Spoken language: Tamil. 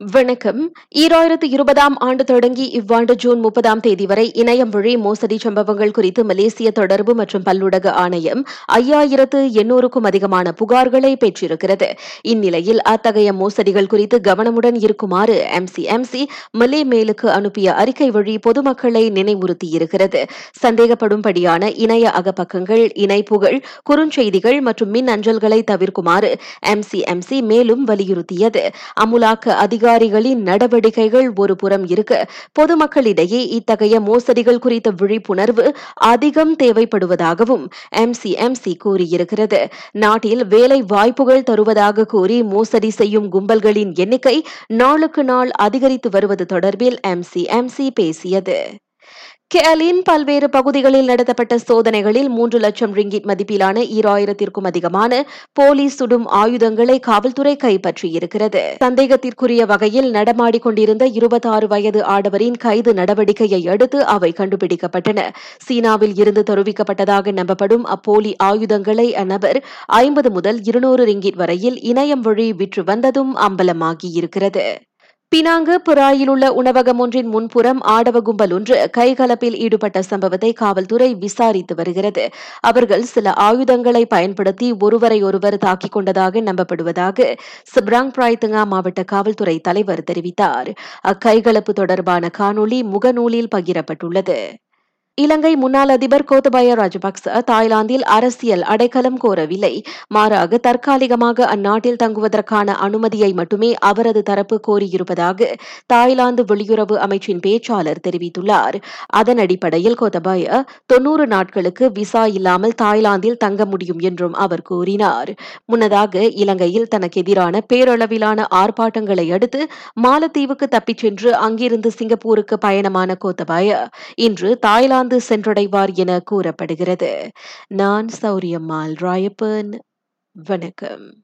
வணக்கம். ஈராயிரத்து இருபதாம் ஆண்டு தொடங்கி இவ்வாண்டு ஜூன் முப்பதாம் தேதி வரை இணையம் வழி மோசடி சம்பவங்கள் குறித்து மலேசிய தொடர்பு மற்றும் பல்லுடக ஆணையம் ஐயாயிரத்து எண்ணூறுக்கும் அதிகமான புகார்களை பெற்றிருக்கிறது. இந்நிலையில் அத்தகைய மோசடிகள் குறித்து கவனமுடன் இருக்குமாறு எம்சிஎம்சி மலே மேலுக்கு அனுப்பிய அறிக்கை வழி பொதுமக்களை நினைவுறுத்தியிருக்கிறது. சந்தேகப்படும்படியான இணைய அகப்பக்கங்கள் இணைப்புகள் குறுஞ்செய்திகள் மற்றும் மின் அஞ்சல்களை தவிர்க்குமாறு எம்சிஎம்சி மேலும் வலியுறுத்தியது. அமுலாக்க அதிக அதிகாரிகளின் நடவடிக்கைகள் ஒரு புறம் இருக்க பொதுமக்களிடையே இத்தகைய மோசடிகள் குறித்த விழிப்புணர்வு அதிகம் தேவைப்படுவதாகவும் எம் சி எம் சி கூறியிருக்கிறது. நாட்டில் வேலை வாய்ப்புகள் தருவதாக கூறி மோசடி செய்யும் கும்பல்களின் எண்ணிக்கை நாளுக்கு நாள் அதிகரித்து வருவது தொடர்பில் எம் சி எம் சி பேசியது. கேலின் பல்வேறு பகுதிகளில் நடத்தப்பட்ட சோதனைகளில் மூன்று லட்சம் ரிங்கிட் மதிப்பிலான ஈராயிரத்திற்கும் அதிகமான போலீஸ் சுடும் ஆயுதங்களை காவல்துறை கைப்பற்றியிருக்கிறது. சந்தேகத்திற்குரிய வகையில் நடமாடிக்கொண்டிருந்த இருபத்தாறு வயது ஆடவரின் கைது நடவடிக்கையை அடுத்து அவை கண்டுபிடிக்கப்பட்டன. சீனாவில் இருந்து தெரிவிக்கப்பட்டதாக நம்பப்படும் அப்போலி ஆயுதங்களை அந்நபர் ஐம்பது முதல் இருநூறு ரிங்கிட் வரையில் இணையம் வழி விற்று வந்ததும் அம்பலமாகியிருக்கிறது. பினாங்கு புறாயில் உள்ள உணவகம் ஒன்றின் முன்புறம் ஆடவ கும்பல் ஒன்று கைகலப்பில் ஈடுபட்ட சம்பவத்தை காவல்துறை விசாரித்து வருகிறது. அவர்கள் சில ஆயுதங்களை பயன்படுத்தி ஒருவரை ஒருவர் தாக்கிக் கொண்டதாக நம்பப்படுவதாக சிப்ராங் பிராய்துங்கா மாவட்ட காவல்துறை தலைவர் தெரிவித்தார். அக்கைகலப்பு தொடர்பான காணொலி முகநூலில் பகிரப்பட்டுள்ளது. இலங்கை முன்னாள் அதிபர் கோத்தபாய ராஜபக்ச தாய்லாந்தில் அரசியல் அடைக்கலம் கோரவில்லை. மாறாக தற்காலிகமாக அந்நாட்டில் தங்குவதற்கான அனுமதியை மட்டுமே அவரது தரப்பு கோரியிருப்பதாக தாய்லாந்து வெளியுறவு அமைச்சின் பேச்சாளர் தெரிவித்துள்ளார். அதன் அடிப்படையில் கோத்தபாய தொன்னூறு நாட்களுக்கு விசா இல்லாமல் தாய்லாந்தில் தங்க முடியும் என்றும் அவர் கூறினார். முன்னதாக இலங்கையில் தனக்கு எதிரான பேரளவிலான ஆர்ப்பாட்டங்களை அடுத்து மாலத்தீவுக்கு தப்பிச் சென்று அங்கிருந்து சிங்கப்பூருக்கு பயணமான கோத்தபாய இன்று தாய்லாந்து வந்து சென்றடைவார் என கூறப்படுகிறது. நான் சௌரியம்மாள் ராயப்பன். வணக்கம்.